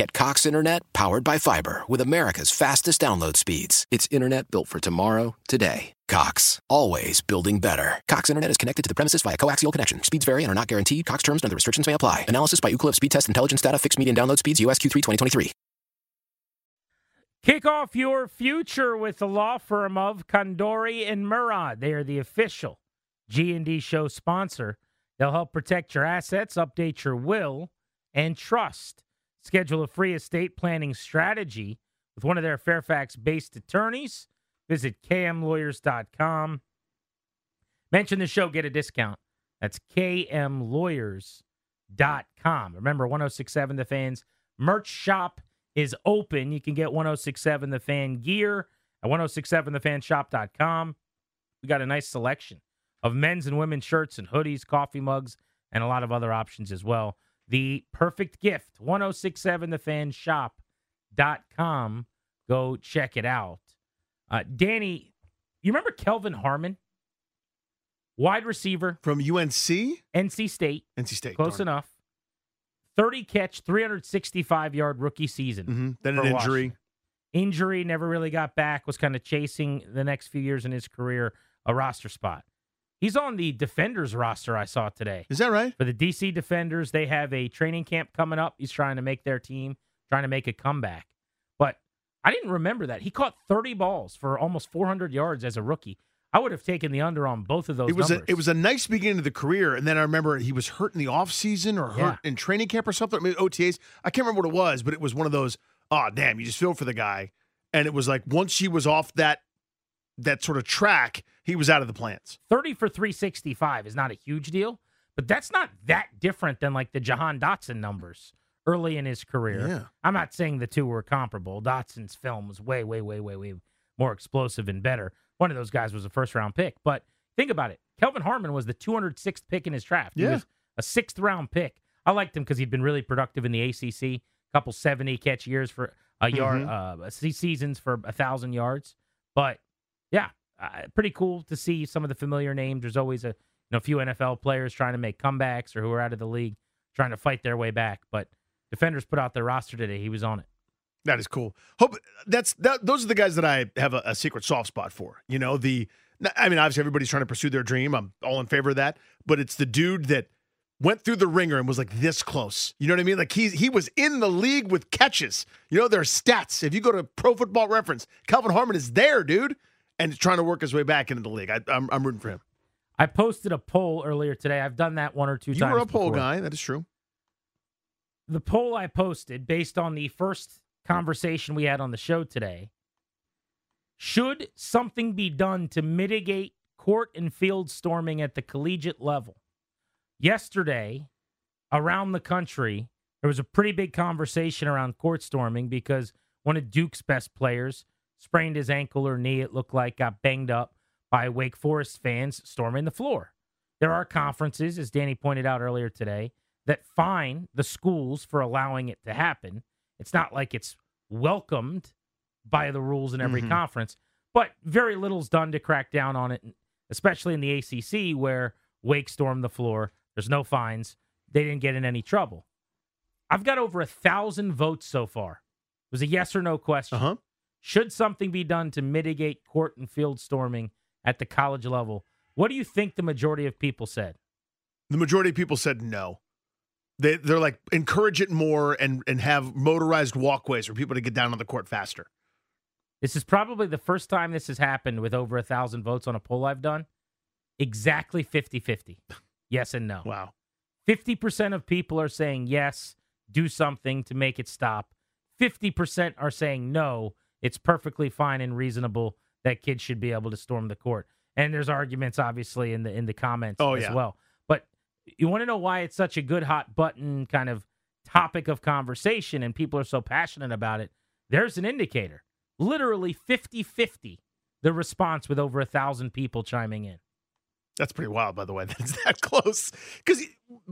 Get Cox Internet powered by fiber with America's fastest download speeds. It's internet built for tomorrow, today. Cox, always building better. Cox Internet is connected to the premises via coaxial connection. Speeds vary and are not guaranteed. Cox terms and other restrictions may apply. Analysis by Ookla Speed Test Intelligence Data. Fixed median download speeds. USQ3 2023. Kick off your future with the law firm of Condori and Murad. They are the official G&D show sponsor. They'll help protect your assets, update your will, and trust. Schedule a free estate planning strategy with one of their Fairfax-based attorneys – Visit kmlawyers.com. Mention the show, get a discount. That's kmlawyers.com. Remember, 1067 The Fans merch shop is open. You can get 1067 The Fan gear at 1067thefanshop.com. We got a nice selection of men's and women's shirts and hoodies, coffee mugs, and a lot of other options as well. The perfect gift, 1067thefanshop.com. Go check it out. Uh, Danny, you remember Kelvin Harmon? Wide receiver from UNC? NC State. NC State. Close darn. enough. 30 catch, 365 yard rookie season. Mm-hmm. Then an injury. Washington. Injury, never really got back, was kind of chasing the next few years in his career a roster spot. He's on the Defenders roster I saw today. Is that right? For the DC Defenders, they have a training camp coming up. He's trying to make their team, trying to make a comeback. But I didn't remember that. He caught 30 balls for almost 400 yards as a rookie. I would have taken the under on both of those it was numbers. A, it was a nice beginning of the career, and then I remember he was hurt in the offseason or hurt Yeah. in training camp or something. Maybe OTAs. I can't remember what it was, but it was one of those. Oh damn! You just feel for the guy, and it was like once he was off that that sort of track, he was out of the plans. 30 for 365 is not a huge deal, but that's not that different than like the Jahan Dotson numbers early in his career. Yeah. I'm not saying the two were comparable. Dotson's film was way, way, way, way, way more explosive and better. One of those guys was a first round pick. But think about it. Kelvin Harmon was the 206th pick in his draft. He Yeah. was a sixth round pick. I liked him because he'd been really productive in the ACC. A couple 70 catch years for a yard, Mm-hmm. uh, seasons for a thousand yards. But yeah, uh, pretty cool to see some of the familiar names. There's always a you know, a few NFL players trying to make comebacks or who are out of the league trying to fight their way back. But Defenders put out their roster today. He was on it. That is cool. Hope that's that. Those are the guys that I have a, a secret soft spot for. You know, the. I mean, obviously everybody's trying to pursue their dream. I'm all in favor of that. But it's the dude that went through the ringer and was like this close. You know what I mean? Like he he was in the league with catches. You know, their stats. If you go to Pro Football Reference, Kelvin Harmon is there, dude, and trying to work his way back into the league. I, I'm I'm rooting for him. I posted a poll earlier today. I've done that one or two You times. You were a poll before. guy. That is true. The poll I posted based on the first conversation we had on the show today. Should something be done to mitigate court and field storming at the collegiate level? Yesterday, around the country, there was a pretty big conversation around court storming because one of Duke's best players sprained his ankle or knee, it looked like, got banged up by Wake Forest fans storming the floor. There are conferences, as Danny pointed out earlier today, that fine the schools for allowing it to happen. It's not like it's welcomed by the rules in every Mhm. conference, but very little's done to crack down on it, especially in the ACC where Wake stormed the floor. There's no fines. They didn't get in any trouble. I've got over a thousand votes so far. It was a yes or no question. Uh huh. Should something be done to mitigate court and field storming at the college level? What do you think the majority of people said? The majority of people said no. They they're like encourage it more and and have motorized walkways for people to get down on the court faster. This is probably the first time this has happened with over a thousand votes on a poll I've done. Exactly 50 50. Yes and no. Wow. 50% of people are saying yes, do something to make it stop. 50% are saying no, it's perfectly fine and reasonable that kids should be able to storm the court. And there's arguments obviously in the in the comments Oh, as yeah. well. But you want to know why it's such a good hot button kind of topic of conversation and people are so passionate about it? There's an indicator. Literally 50-50 the response with over a thousand people chiming in. That's pretty wild, by the way. That's that close. Because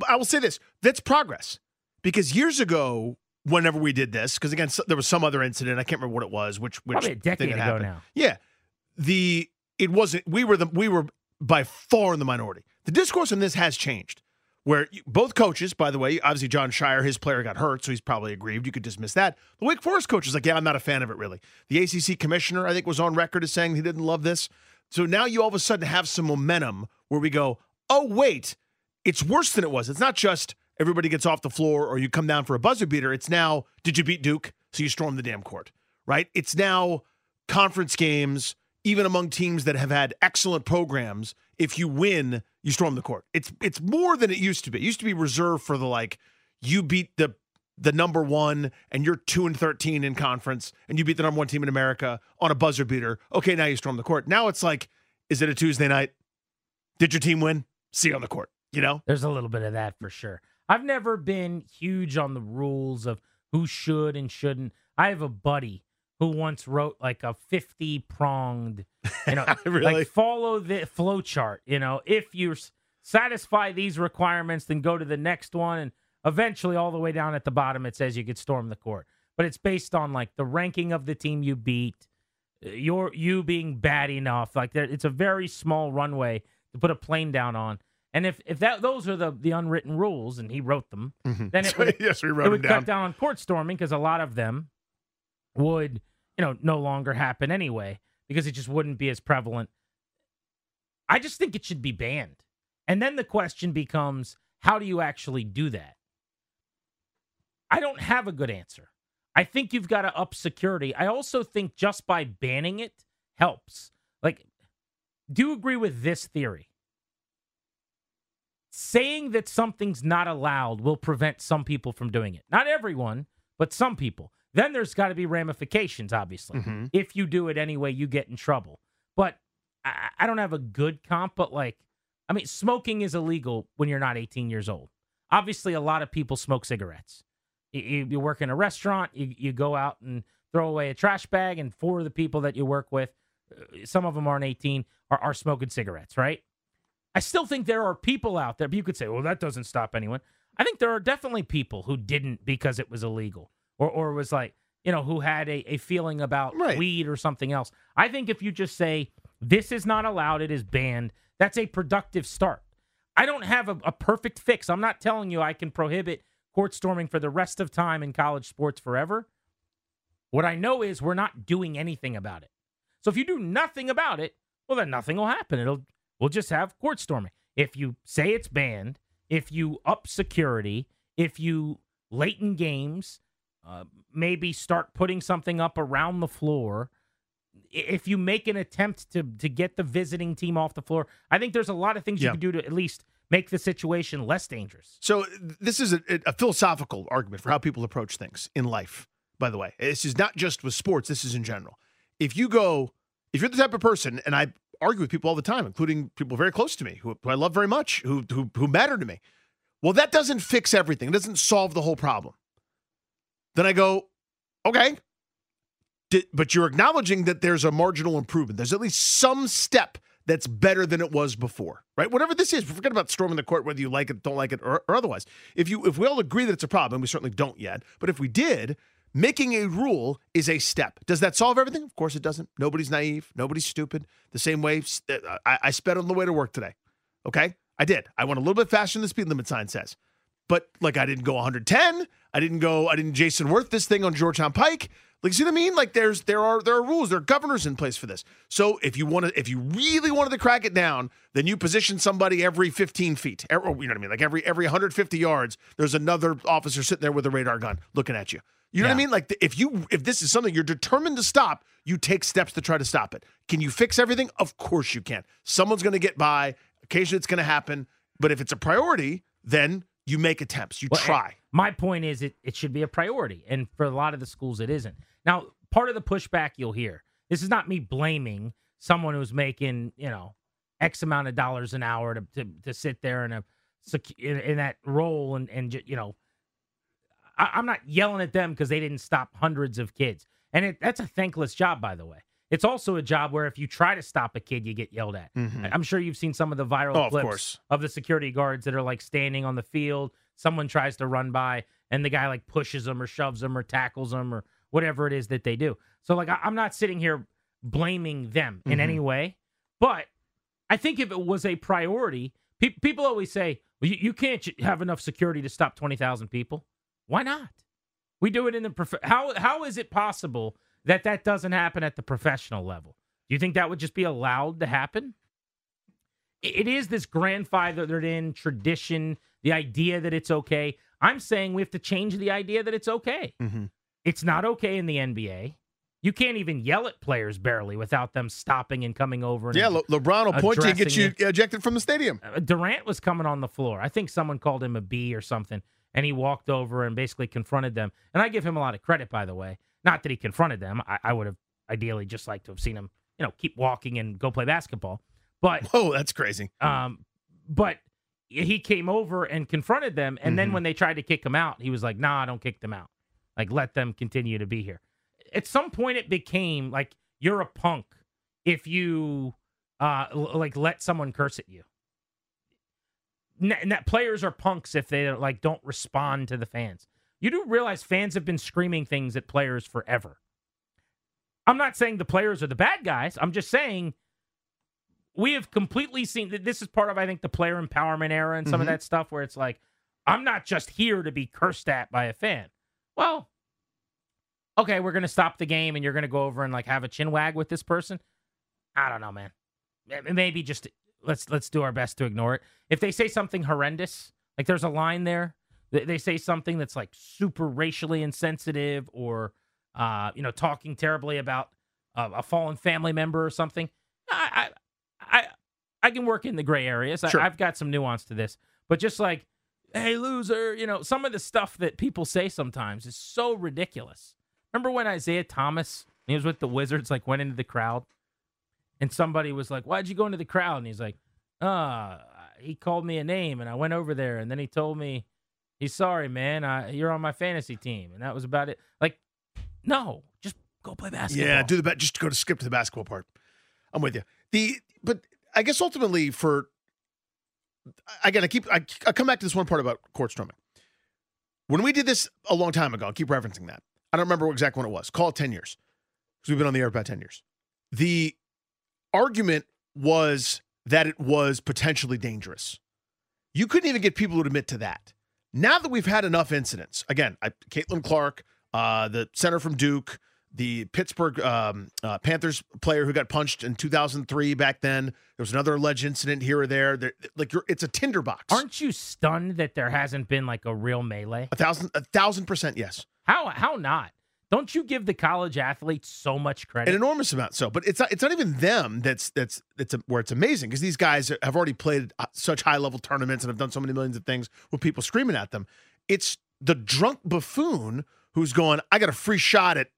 I will say this: that's progress. Because years ago, whenever we did this, because again, so, there was some other incident. I can't remember what it was. Which which Probably a decade ago happened. now. Yeah, the it wasn't. We were the we were by far in the minority. The discourse on this has changed. Where you- both coaches, by the way, obviously Jon Scheyer, his player got hurt, so he's probably aggrieved. You could dismiss that. The Wake Forest coach is like, yeah, I'm not a fan of it really. The ACC commissioner, I think, was on record as saying he didn't love this. So now you all of a sudden have some momentum where we go, oh wait, it's worse than it was. It's not just everybody gets off the floor or you come down for a buzzer beater. It's now, did you beat Duke? So you storm the damn court, right? It's now conference games, even among teams that have had excellent programs. If you win, you storm the court. It's it's more than it used to be. It used to be reserved for the like, you beat the the number one and you're two and thirteen in conference and you beat the number one team in America on a buzzer beater. Okay, now you storm the court. Now it's like, is it a Tuesday night? Did your team win? See you on the court. You know? There's a little bit of that for sure. I've never been huge on the rules of who should and shouldn't. I have a buddy who once wrote like a 50 pronged, you know, Really? like follow the flow chart. You know, if you satisfy these requirements, then go to the next one. And eventually, all the way down at the bottom, it says you could storm the court. But it's based on like the ranking of the team you beat, uh, your you being bad enough. Like there, it's a very small runway to put a plane down on. And if if that those are the the unwritten rules, and he wrote them, mm-hmm. then it would yes, we wrote them would down. cut down on court storming because a lot of them would you know no longer happen anyway because it just wouldn't be as prevalent. I just think it should be banned, and then the question becomes how do you actually do that? I don't have a good answer. I think you've got to up security. I also think just by banning it helps. Like, do you agree with this theory? Saying that something's not allowed will prevent some people from doing it. Not everyone, but some people. Then there's got to be ramifications, obviously. Mhm. If you do it anyway, you get in trouble. But I, I don't have a good comp, but like, I mean, smoking is illegal when you're not 18 years old. Obviously, a lot of people smoke cigarettes. You, you, you work in a restaurant, you, you go out and throw away a trash bag, and four of the people that you work with, uh, some of them aren't 18, are, are smoking cigarettes, right? I still think there are people out there, but you could say, well, that doesn't stop anyone. I think there are definitely people who didn't because it was illegal or, or was like, you know, who had a, a feeling about Right. weed or something else. I think if you just say, this is not allowed, it is banned, that's a productive start. I don't have a, a perfect fix. I'm not telling you I can prohibit court storming for the rest of time in college sports forever. What I know is we're not doing anything about it. So if you do nothing about it, well, then nothing will happen. It'll we'll just have court storming. If you say it's banned, if you up security, if you late in games, uh, maybe start putting something up around the floor. If you make an attempt to to get the visiting team off the floor, I think there's a lot of things you can do to at least make the situation less dangerous. So this is a, a philosophical argument for how people approach things in life. By the way, this is not just with sports. This is in general. If you go, if you're the type of person, and I argue with people all the time, including people very close to me who, who I love very much, who, who who matter to me. Well, that doesn't fix everything. It doesn't solve the whole problem. Then I go, okay, Di- but you're acknowledging that there's a marginal improvement. There's at least some step that's better than it was before, right? Whatever this is, forget about storming the court, whether you like it, don't like it, or, or otherwise. If you, if we all agree that it's a problem, we certainly don't yet. But if we did, making a rule is a step. Does that solve everything? Of course, it doesn't. Nobody's naive. Nobody's stupid. The same way uh, I, I sped on the way to work today. Okay, I did. I went a little bit faster than the speed limit sign says. But like I didn't go 110. I didn't go. I didn't Jayson Werth this thing on Georgetown Pike. Like, you see what I mean? Like, there's there are there are rules, there are governors in place for this. So if you want to, if you really wanted to crack it down, then you position somebody every 15 feet. Er- or, you know what I mean? Like every every 150 yards, there's another officer sitting there with a radar gun looking at you. You know what I mean? Like, if you if this is something you're determined to stop, you take steps to try to stop it. Can you fix everything? Of course you can. Someone's going to get by. Occasionally, it's going to happen. But if it's a priority, then you make attempts, you Well, try. My point is, it, it should be a priority. And for a lot of the schools, it isn't. Now, part of the pushback you'll hear this is not me blaming someone who's making, you know, X amount of dollars an hour to, to, to sit there in a in, in that role and, and you know, I, I'm not yelling at them because they didn't stop hundreds of kids. And it, that's a thankless job, by the way. It's also a job where if you try to stop a kid, you get yelled at. Mhm. I'm sure you've seen some of the viral Oh, clips course. of the security guards that are like standing on the field. Someone tries to run by, and the guy like pushes them or shoves them or tackles them or whatever it is that they do. So like I- I'm not sitting here blaming them in Mhm. any way, but I think if it was a priority, pe- people always say, well, you, you can't have enough security to stop twenty thousand people. Why not? We do it in the prof- how how is it possible that that doesn't happen at the professional level? Do you think that would just be allowed to happen? It is this grandfathered in tradition, the idea that it's okay. I'm saying we have to change the idea that it's okay. Mhm. It's not okay in the NBA. You can't even yell at players barely without them stopping and coming over. And Yeah, Le- LeBron will point you and get you ejected from the stadium. uh, Durant was coming on the floor. I think someone called him a B or something, and he walked over and basically confronted them. And I give him a lot of credit, by the way. Not that he confronted them. I, I would have ideally just liked to have seen him, you know, keep walking and go play basketball. But Whoa, that's crazy. um, but he came over and confronted them, and then Mhm. when they tried to kick him out, he was like, "Nah, don't kick them out. Like, let them continue to be here." At some point, it became like you're a punk if you uh l- like let someone curse at you. N- and that players are punks if they like don't respond to the fans. You do realize fans have been screaming things at players forever. I'm not saying the players are the bad guys. I'm just saying we have completely seen that this is part of I think the player empowerment era and some Mhm. of that stuff where it's like I'm not just here to be cursed at by a fan. Well, okay, we're going to stop the game and you're going to go over and like have a chin wag with this person. I don't know, man. Maybe just let's let's do our best to ignore it. If they say something horrendous, like there's a line there, they, they say something that's like super racially insensitive or uh, you know, talking terribly about uh, a fallen family member or something. I I I, I can work in the gray areas. Sure. I, I've got some nuance to this, but just like, hey, loser, you know, some of the stuff that people say sometimes is so ridiculous. Remember when Isaiah Thomas, he was with the Wizards, like went into the crowd, and somebody was like, "Why'd you go into the crowd?" And he's like, "Uh, he called me a name, and I went over there, and then he told me." He's sorry, man. I, you're on my fantasy team, and that was about it. Like, no, just go play basketball. Yeah, do the bet. Just go to skip to the basketball part. I'm with you. The but I guess ultimately for again, I keep I, I come back to this one part about court storming. When we did this a long time ago, I keep referencing that. I don't remember what exactly when it was. Call it ten years because we've been on the air about ten years. The argument was that it was potentially dangerous. You couldn't even get people to admit to that. Now that we've had enough incidents, again, I, Caitlin Clark, uh, the center from Duke, the Pittsburgh um, uh, Panthers player who got punched in 2003 back then. There was another alleged incident here or there. there like you're, it's a tinderbox. Aren't you stunned that there hasn't been like a real melee? a thousand, a thousand percent yes, How how not? Don't you give the college athletes so much credit? an enormous amount. So, but it's not, it's not even them that's that's that's a, where it's amazing because these guys have already played uh, such high level tournaments and have done so many millions of things with people screaming at them. It's the drunk buffoon who's going, I got a free shot at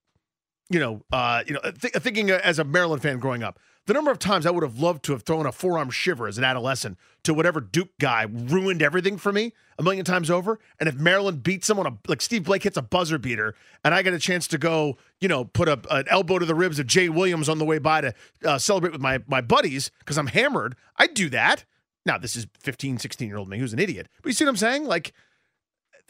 you know, uh, you know, th- thinking as a Maryland fan growing up, the number of times I would have loved to have thrown a forearm shiver as an adolescent to whatever Duke guy ruined everything for me a million times over. And if Maryland beats someone, like Steve Blake hits a buzzer beater, and I get a chance to go, you know, put a, an elbow to the ribs of Jay Williams on the way by to uh, celebrate with my my buddies because I'm hammered, I'd do that. Now, this is 15, 16 year old me who's an idiot. But you see what I'm saying? Like,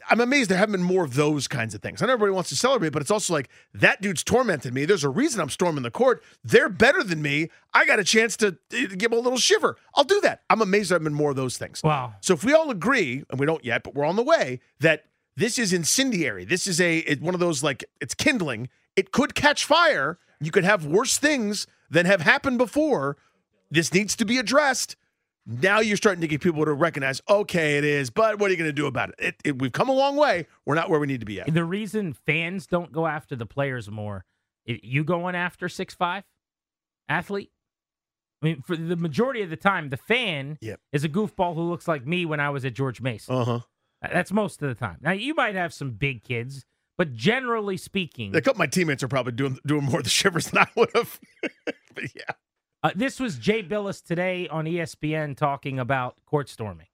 I'm amazed there haven't been more of those kinds of things. I know everybody wants to celebrate, but it's also like that dude's tormented me. There's a reason I'm storming the court. They're better than me. I got a chance to, give a little shiver. I'll do that. I'm amazed there haven't been more of those things. wow. So if we all agree, and we don't yet, but we're on the way, that this is incendiary. This is a it, one of those like it's kindling. It could catch fire. You could have worse things than have happened before. This needs to be addressed. Now you're starting to get people to recognize, okay, it is, but what are you going to do about it? It, it? We've come a long way. We're not where we need to be yet. The reason fans don't go after the players more, you going after six five athlete. I mean, for the majority of the time, the fan Yep. is a goofball who looks like me when I was at George Mason. Uh huh. That's most of the time. Now you might have some big kids, but generally speaking, A couple of my teammates are probably doing doing more of the shivers than I would have. but yeah. Uh, this was Jay Bilas today on ESPN talking about court storming.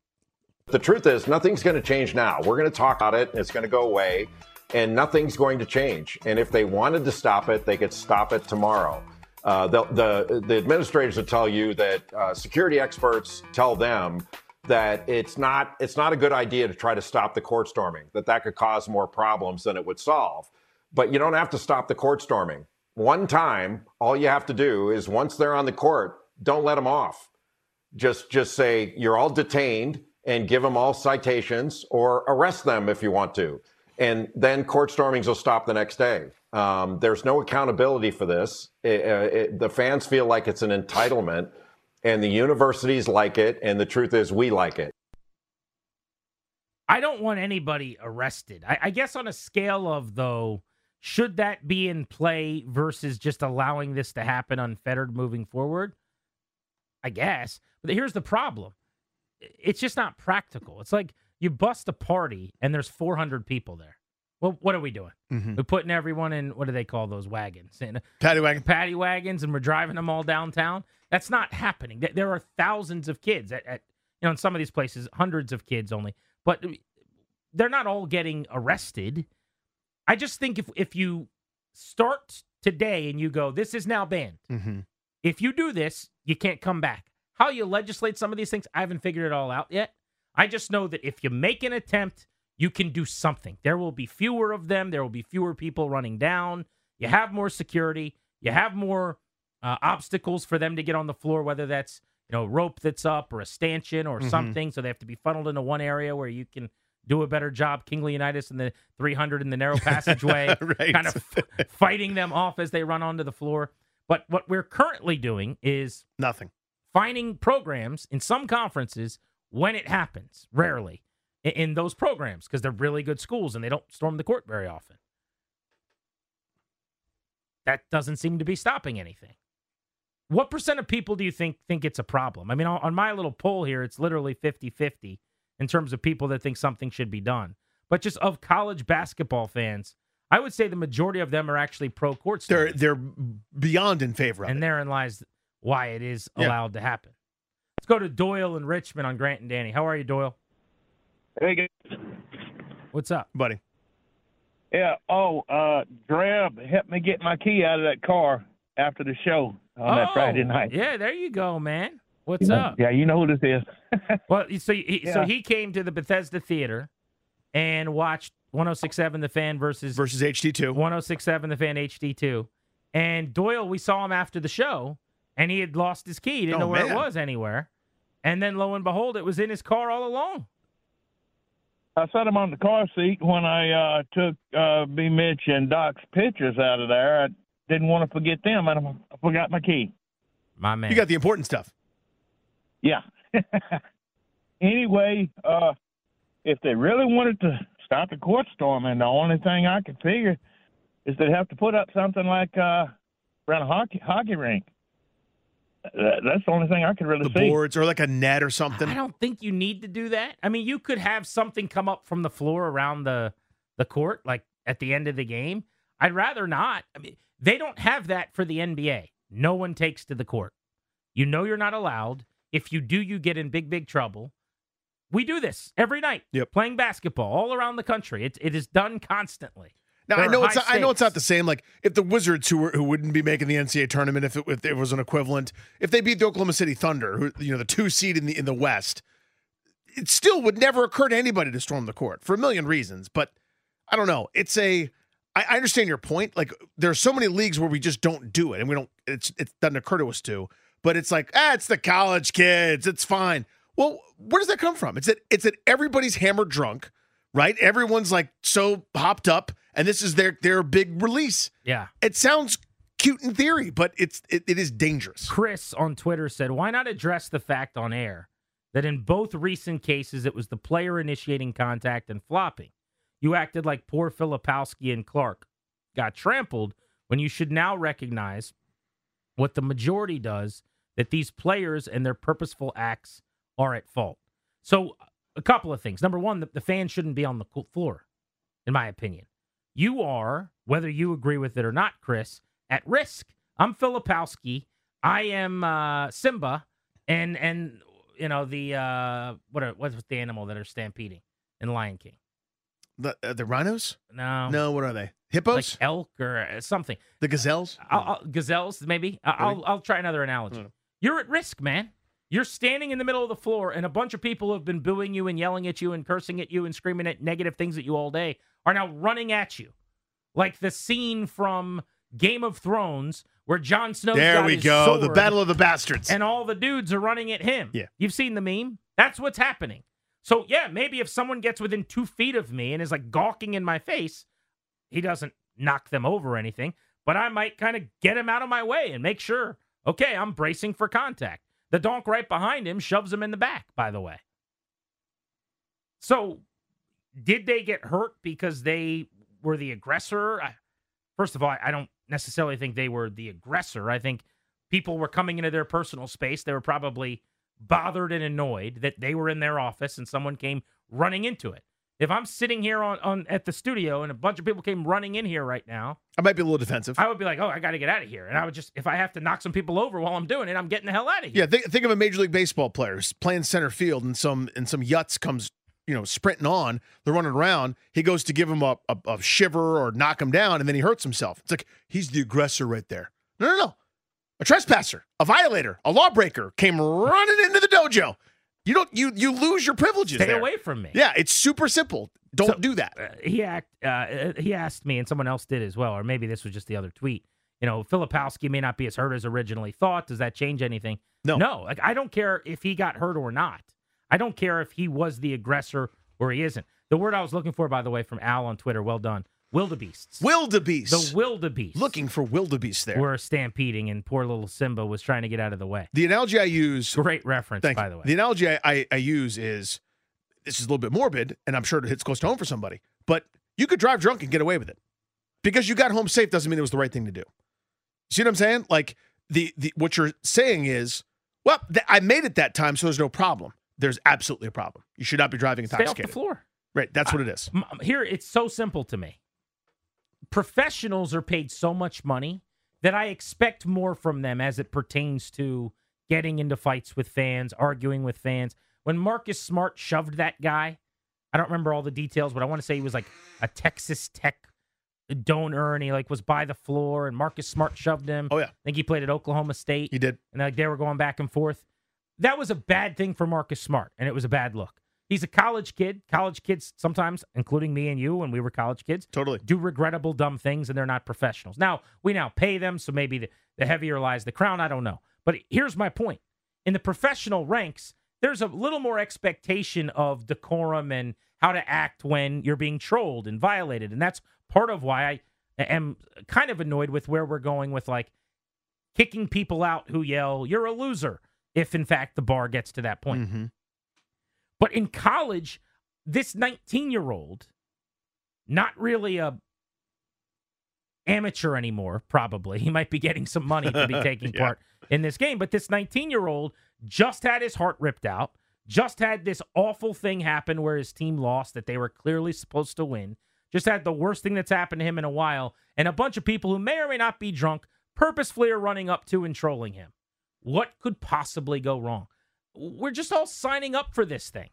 The truth is, nothing's going to change now. We're going to talk about it, it's going to go away, and nothing's going to change. And if they wanted to stop it, they could stop it tomorrow. Uh, the, the the administrators will tell you that uh, security experts tell them that it's not it's not a good idea to try to stop the court storming. That that could cause more problems than it would solve. But you don't have to stop the court storming. One time, all you have to do is once they're on the court, don't let them off. Just just say you're all detained and give them all citations or arrest them if you want to. And then court stormings will stop the next day. Um, there's no accountability for this. It- it- the fans feel like it's an entitlement and the universities like it and the truth is we like it. I don't want anybody arrested. I, I guess on a scale of though, should that be in play versus just allowing this to happen unfettered moving forward? I guess. But here's the problem. It's just not practical. It's like you bust a party and there's 400 people there. Well, what are we doing? Mm-hmm. We're putting everyone in what do they call those wagons? In Paddy wagon. paddy wagons and we're driving them all downtown. That's not happening. There are thousands of kids at, at you know in some of these places, hundreds of kids only, but they're not all getting arrested. I just think if if you start today and you go, this is now banned. Mm-hmm. If you do this, you can't come back. How you legislate some of these things, I haven't figured it all out yet. I just know that if you make an attempt, you can do something. There will be fewer of them. There will be fewer people running down. You have more security. You have more uh, obstacles for them to get on the floor, whether that's you know rope that's up or a stanchion or Mhm. something. So they have to be funneled into one area where you can do a better job. King Leonidas and the 300 in the narrow passageway, right. kind of f- fighting them off as they run onto the floor. But what we're currently doing is Nothing. finding programs in some conferences when it happens, rarely in, in those programs because they're really good schools and they don't storm the court very often. That doesn't seem to be stopping anything. What percent of people do you think think it's a problem? I mean, on on my little poll here, it's literally 50 50 in terms of people that think something should be done. But just of college basketball fans, I would say the majority of them are actually pro court They're storming. they're beyond in favor of And it. therein lies why it is Yeah. allowed to happen. Let's go to Doyle and Richmond on Grant and Danny. How are you, Doyle? Hey, guys. What's up? buddy. Yeah. Oh, uh, Dreb helped me get my key out of that car after the show on that Oh, Friday night. Yeah, there you go, man. What's yeah. up? Yeah, you know who this is. Well, so he, so he came to the Bethesda Theater and watched 1067 The Fan versus Versus HD2. 1067 The Fan HD2. And Doyle, we saw him after the show, and he had lost his key. He didn't Oh, know where man. it was anywhere. And then lo and behold, it was in his car all along. I sat him on the car seat when I uh, took uh, B. Mitch and Doc's pictures out of there. I didn't want to forget them, and I forgot my key. My man. You got the important stuff. Yeah. anyway, uh, if they really wanted to stop the court storming, the only thing I could figure is they'd have to put up something like uh, around a hockey hockey rink. That, that's the only thing I could really The see. boards or like a net or something. I don't think you need to do that. I mean, you could have something come up from the floor around the the court, like at the end of the game. I'd rather not. I mean, they don't have that for the NBA. No one takes to the court. You know you're not allowed. If you do, you get in big, big trouble. We do this every night. Yep. Playing basketball all around the country. It, it is done constantly. Now There I know it's high I know it's not the same. Like if the Wizards, who were, who wouldn't be making the NCAA tournament if it, if it was an equivalent, if they beat the Oklahoma City Thunder, who you know the two seed in the in the West, it still would never occur to anybody to storm the court for a million reasons. But I don't know. It's a I, I understand your point. Like there are so many leagues where we just don't do it, and we don't. It's it doesn't occur to us to. But it's like ah, it's the college kids. It's fine. Well, where does that come from? It's that it's that everybody's hammered drunk, right? Everyone's like so hopped up, and this is their their big release. Yeah. It sounds cute in theory, but it's it, it is dangerous. Chris on Twitter said, "Why not address the fact on air that in both recent cases it was the player initiating contact and flopping? You acted like poor Filipowski and Clark got trampled when you should now recognize what the majority does that these players and their purposeful acts are at fault." So a couple of things. Number one, the, the fans shouldn't be on the floor, in my opinion. You are, whether you agree with it or not, Chris, at risk. I'm Filipowski. I am uh, Simba, and and you know the uh, what are what's the animal that are stampeding in Lion King? The uh, the rhinos? No, No, what are they? like Hippos? elk or uh, something. the gazelles? I'll, I'll, gazelles, maybe. I'll I'll try another analogy. Mm. You're at risk, man. You're standing in the middle of the floor, and a bunch of people have been booing you and yelling at you and cursing at you and screaming at negative things at you all day are now running at you, like the scene from Game of Thrones where Jon Snow. there we go. The Battle of the Bastards. and all the dudes are running at him. Yeah. You've seen the meme? That's what's happening. So, yeah, maybe if someone gets within two feet of me and is like gawking in my face, he doesn't knock them over or anything, but I might kind of get him out of my way and make sure, okay, I'm bracing for contact. The donk right behind him shoves him in the back, by the way. So, did they get hurt because they were the aggressor? First of all, I don't necessarily think they were the aggressor. I think people were coming into their personal space. They were probably bothered and annoyed that they were in their office and someone came running into it. If I'm sitting here on, on at the studio and a bunch of people came running in here right now, I might be a little defensive. I would be like, "Oh, I got to get out of here." And I would just if I have to knock some people over while I'm doing it, I'm getting the hell out of here. Yeah, think, think of a major league baseball player who's playing center field, and some and some yutz comes, you know, sprinting on. They're running around. He goes to give him a, a, a shiver or knock him down, and then he hurts himself. It's like he's the aggressor right there. No, no, no. A trespasser, a violator, a lawbreaker came running into the dojo. You don't you you lose your privileges. Stay there. away from me. Yeah, it's super simple. Don't So- do that. uh, he act uh, uh, he asked me, and someone else did as well, or maybe this was just the other tweet. You know, Filipowski may not be as hurt as originally thought. Does that change anything? No. no. Like I don't care if he got hurt or not. I don't care if he was the aggressor or he isn't. The word I was looking for, by the way, from Al on Twitter. Well done. Wildebeests. Wildebeest. the wildebeest. Looking for wildebeest there. were stampeding, and poor little Simba was trying to get out of the way. the analogy I use Great reference, Thank by you. the way. The analogy I, I, I use is this is a little bit morbid, and I'm sure it hits close to home for somebody, but you could drive drunk and get away with it. Because you got home safe doesn't mean it was the right thing to do. See what I'm saying? Like the, the what you're saying is, well, th- I made it that time, so there's no problem. There's absolutely a problem. You should not be driving Stay off the floor. Right, that's what it is. Here, it's so simple to me. Professionals are paid so much money that I expect more from them as it pertains to getting into fights with fans, arguing with fans. When Marcus Smart shoved that guy, I don't remember all the details, but I want to say he was like a Texas Tech donor and he like was by the floor and Marcus Smart shoved him. Oh yeah, I think he played at Oklahoma State he did. and like they were going back and forth. That was a bad thing for Marcus Smart, and it was a bad look. He's a college kid. College kids sometimes, including me and you when we were college kids, Totally. do regrettable dumb things, and they're not professionals. Now we now pay them, so maybe the, the heavier lies the crown. I don't know, but here's my point: in the professional ranks, there's a little more expectation of decorum and how to act when you're being trolled and violated, and that's part of why I am kind of annoyed with where we're going with like kicking people out who yell, You're a loser, if in fact the bar gets to that point. Mhm. But in college, this 19 year old, not really a amateur anymore, probably. He might be getting some money to be taking Yeah. part in this game. But this 19 year old just had his heart ripped out, just had this awful thing happen where his team lost that they were clearly supposed to win, just had the worst thing that's happened to him in a while, and a bunch of people who may or may not be drunk purposefully are running up to and trolling him. What could possibly go wrong? We're just all signing up for this thing.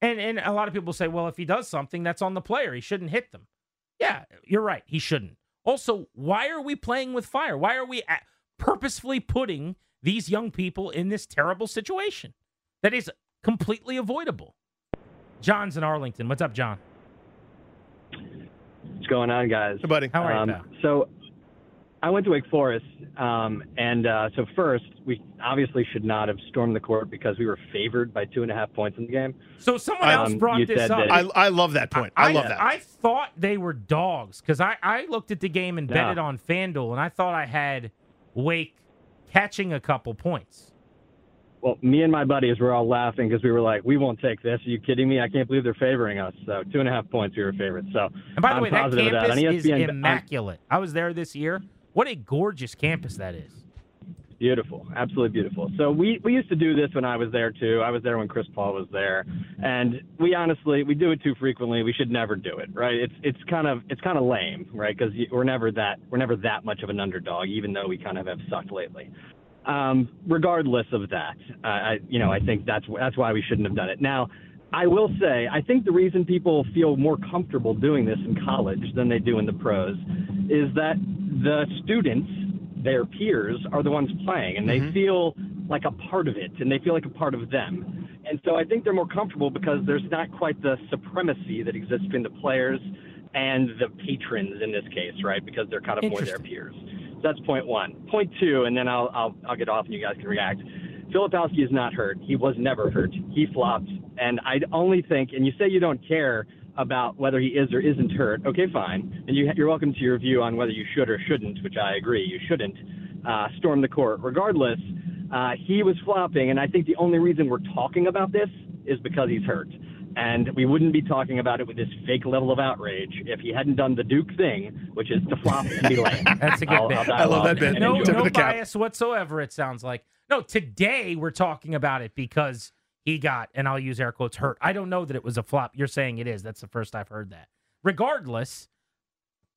And and a lot of people say, well, if he does something, that's on the player. He shouldn't hit them. Yeah, you're right. He shouldn't. Also, why are we playing with fire? Why are we purposefully putting these young people in this terrible situation that is completely avoidable? John's in Arlington. What's up, John? What's going on, guys? Hey, buddy. How are um, you, pal? So, I went to Wake Forest, um, and uh, so first, we obviously should not have stormed the court because we were favored by two and a half points in the game. So someone I- else um, brought this up. that- I, I love that point. I, love that. I thought they were dogs because I, I looked at the game and Yeah. betted on FanDuel, and I thought I had Wake catching a couple points. Well, me and my buddies were all laughing because we were like, "We won't take this. Are you kidding me? I can't believe they're favoring us." So two and a half points, we were favorites. So And by the I'm way, that positive of campus that. On is I'm- immaculate. I was there this year. What a gorgeous campus that is. Beautiful, absolutely beautiful. So we we used to do this when I was there too. I was there when Chris Paul was there, and we honestly we do it too frequently. We should never do it, right? It's it's kind of it's kind of lame, right? Because we're never that we're never that much of an underdog, even though we kind of have sucked lately. Um, regardless of that, uh, I you know I think that's that's why we shouldn't have done it. Now, I will say I think the reason people feel more comfortable doing this in college than they do in the pros is that the students their peers are the ones playing and they Mm-hmm. feel like a part of it and they feel like a part of them. And so I think they're more comfortable because there's not quite the supremacy that exists between the players and the patrons in this case, right? Because they're kind of more their peers. So that's point one. Point two, and then I'll I'll I'll get off and you guys can react. Filipowski is not hurt. He was never hurt. He flopped. And I only think, and you say you don't care about whether he is or isn't hurt. Okay, fine. And you, you're welcome to your view on whether you should or shouldn't, which I agree. You shouldn't uh, storm the court. Regardless, uh, he was flopping. And I think the only reason we're talking about this is because he's hurt. And we wouldn't be talking about it with this fake level of outrage if he hadn't done the Duke thing, which is to flop and be lame. That's a good I'll- bit. I'll I love that bit. no, enjoy. Tip of no the cap. bias whatsoever. It sounds like no. Today we're talking about it because he got, and I'll use air quotes, hurt. I don't know that it was a flop. You're saying it is. That's the first I've heard that. Regardless,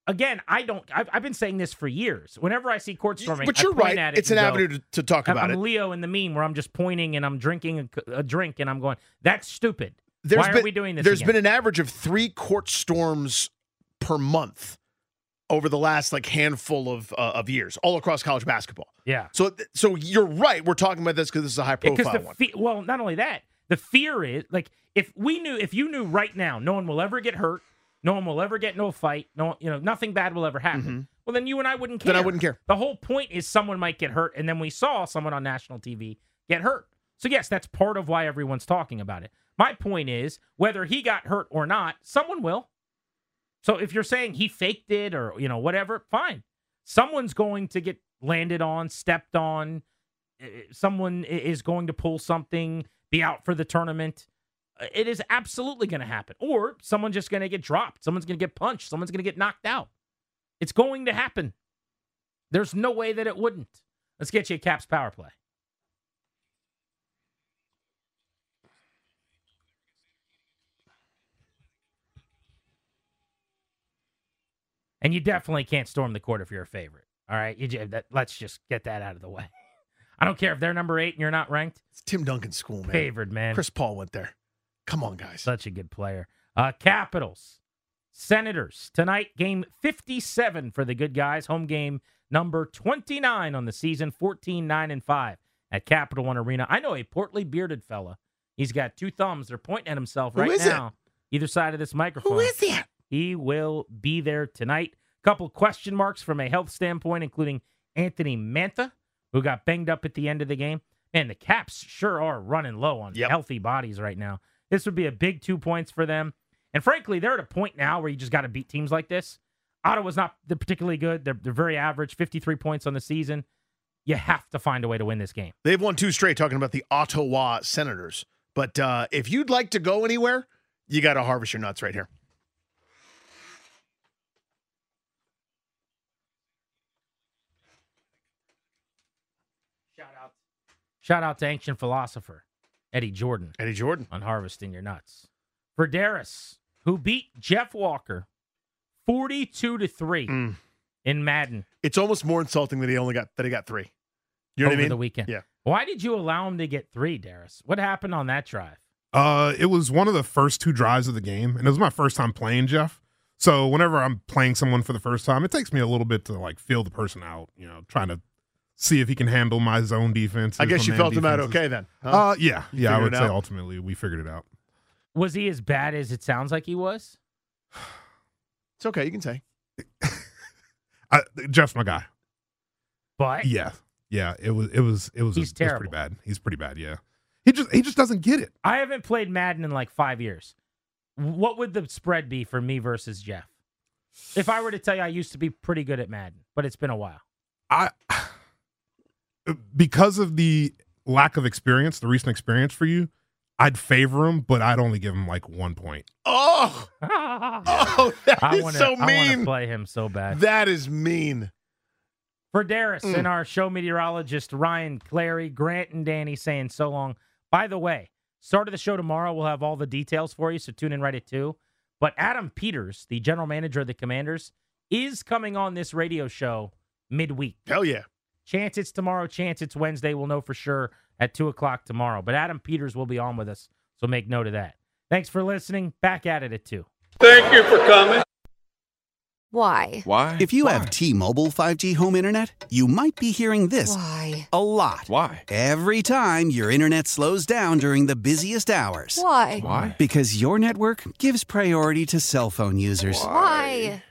again, I don't. I've, I've been saying this for years. Whenever I see court storming, But you're point right. At it It's an go, avenue to, to talk about I'm it. Leo in the meme where I'm just pointing and I'm drinking a, a drink and I'm going, that's stupid. There's Why been, are we doing this? There's again? been an average of three court storms per month over the last like handful of uh, of years, all across college basketball. yeah. So, so you're right. We're talking about this because this is a high profile the one. fe- well, not only that, the fear is like if we knew, if you knew right now, no one will ever get hurt, no one will ever get no fight, no, you know, nothing bad will ever happen. Well, then you and I wouldn't care. Mm-hmm. Then I wouldn't care. The whole point is someone might get hurt, and then we saw someone on national TV get hurt. So yes, that's part of why everyone's talking about it. My point is whether he got hurt or not, someone will. So if you're saying he faked it or you know whatever, fine. Someone's going to get landed on, stepped on. Someone is going to pull something, be out for the tournament. It is absolutely going to happen. Or someone's just going to get dropped. Someone's going to get punched. Someone's going to get knocked out. It's going to happen. There's no way that it wouldn't. Let's get you a Caps power play. And you definitely can't storm the court if you're a favorite. All right, you that, let's just get that out of the way. I don't care if they're number eight and you're not ranked. It's Tim Duncan's school, man. Favored, man. Chris Paul went there. Come on, guys. Such a good player. Uh, Capitals, Senators tonight. Game 57 for the good guys. Home game number 29 on the season. 14 9 and 5 at Capital One Arena. I know a portly bearded fella. He's got two thumbs. They're pointing at himself Who right is it? now. Either side of this microphone. Who is that? He will be there tonight. A Couple question marks from a health standpoint, including Anthony Mantha, who got banged up at the end of the game. Man, the Caps sure are running low on Yep. healthy bodies right now. This would be a big two points for them. And frankly, they're at a point now where you just got to beat teams like this. Ottawa's not they're particularly good. They're, they're very average, 53 points on the season. You have to find a way to win this game. They've won two straight talking about the Ottawa Senators. But uh, if you'd like to go anywhere, you got to harvest your nuts right here. Shout out to ancient philosopher Eddie Jordan. Eddie Jordan. on harvesting your nuts. For Darris, who beat Jeff Walker 42 to 3 Mm. in Madden It's almost more insulting that he only got that he got three. You know over what I mean? the weekend. Yeah. Why did you allow him to get three, Darris? What happened on that drive? Uh, it was one of the first two drives of the game, and it was my first time playing Jeff. So whenever I'm playing someone for the first time, it takes me a little bit to like feel the person out. You know, trying to see if he can handle my zone defense. I guess you felt him out okay then. huh? Uh, yeah, You yeah. I would say out? ultimately we figured it out. Was he as bad as it sounds like he was? it's okay. You can say. I, Jeff's my guy. But Yeah, yeah. It was. It was. It was. He's it was terrible. pretty bad. He's pretty bad. Yeah. He just. He just doesn't get it. I haven't played Madden in like five years. What would the spread be for me versus Jeff? If I were to tell you I used to be pretty good at Madden, but it's been a while. I because of the lack of experience, the recent experience for you, I'd favor him, but I'd only give him like one point. Oh, oh I oh, that is want to so I want to mean. play him so bad. That is mean. For Darius mm. and our show meteorologist Ryan Clary, Grant and Danny saying so long. By the way, start of the show tomorrow, we'll have all the details for you, so tune in right at 2. But Adam Peters, the general manager of the Commanders, is coming on this radio show midweek. Hell yeah. Chance it's tomorrow, chance it's Wednesday. We'll know for sure at 2 o'clock tomorrow. But Adam Peters will be on with us, so make note of that. Thanks for listening. Back at it at 2. Thank you for coming. Why? Why? If you have T-Mobile 5G home internet, you might be hearing this Why? a lot. Why? Every time your internet slows down during the busiest hours. Why? Why? Because your network gives priority to cell phone users. Why?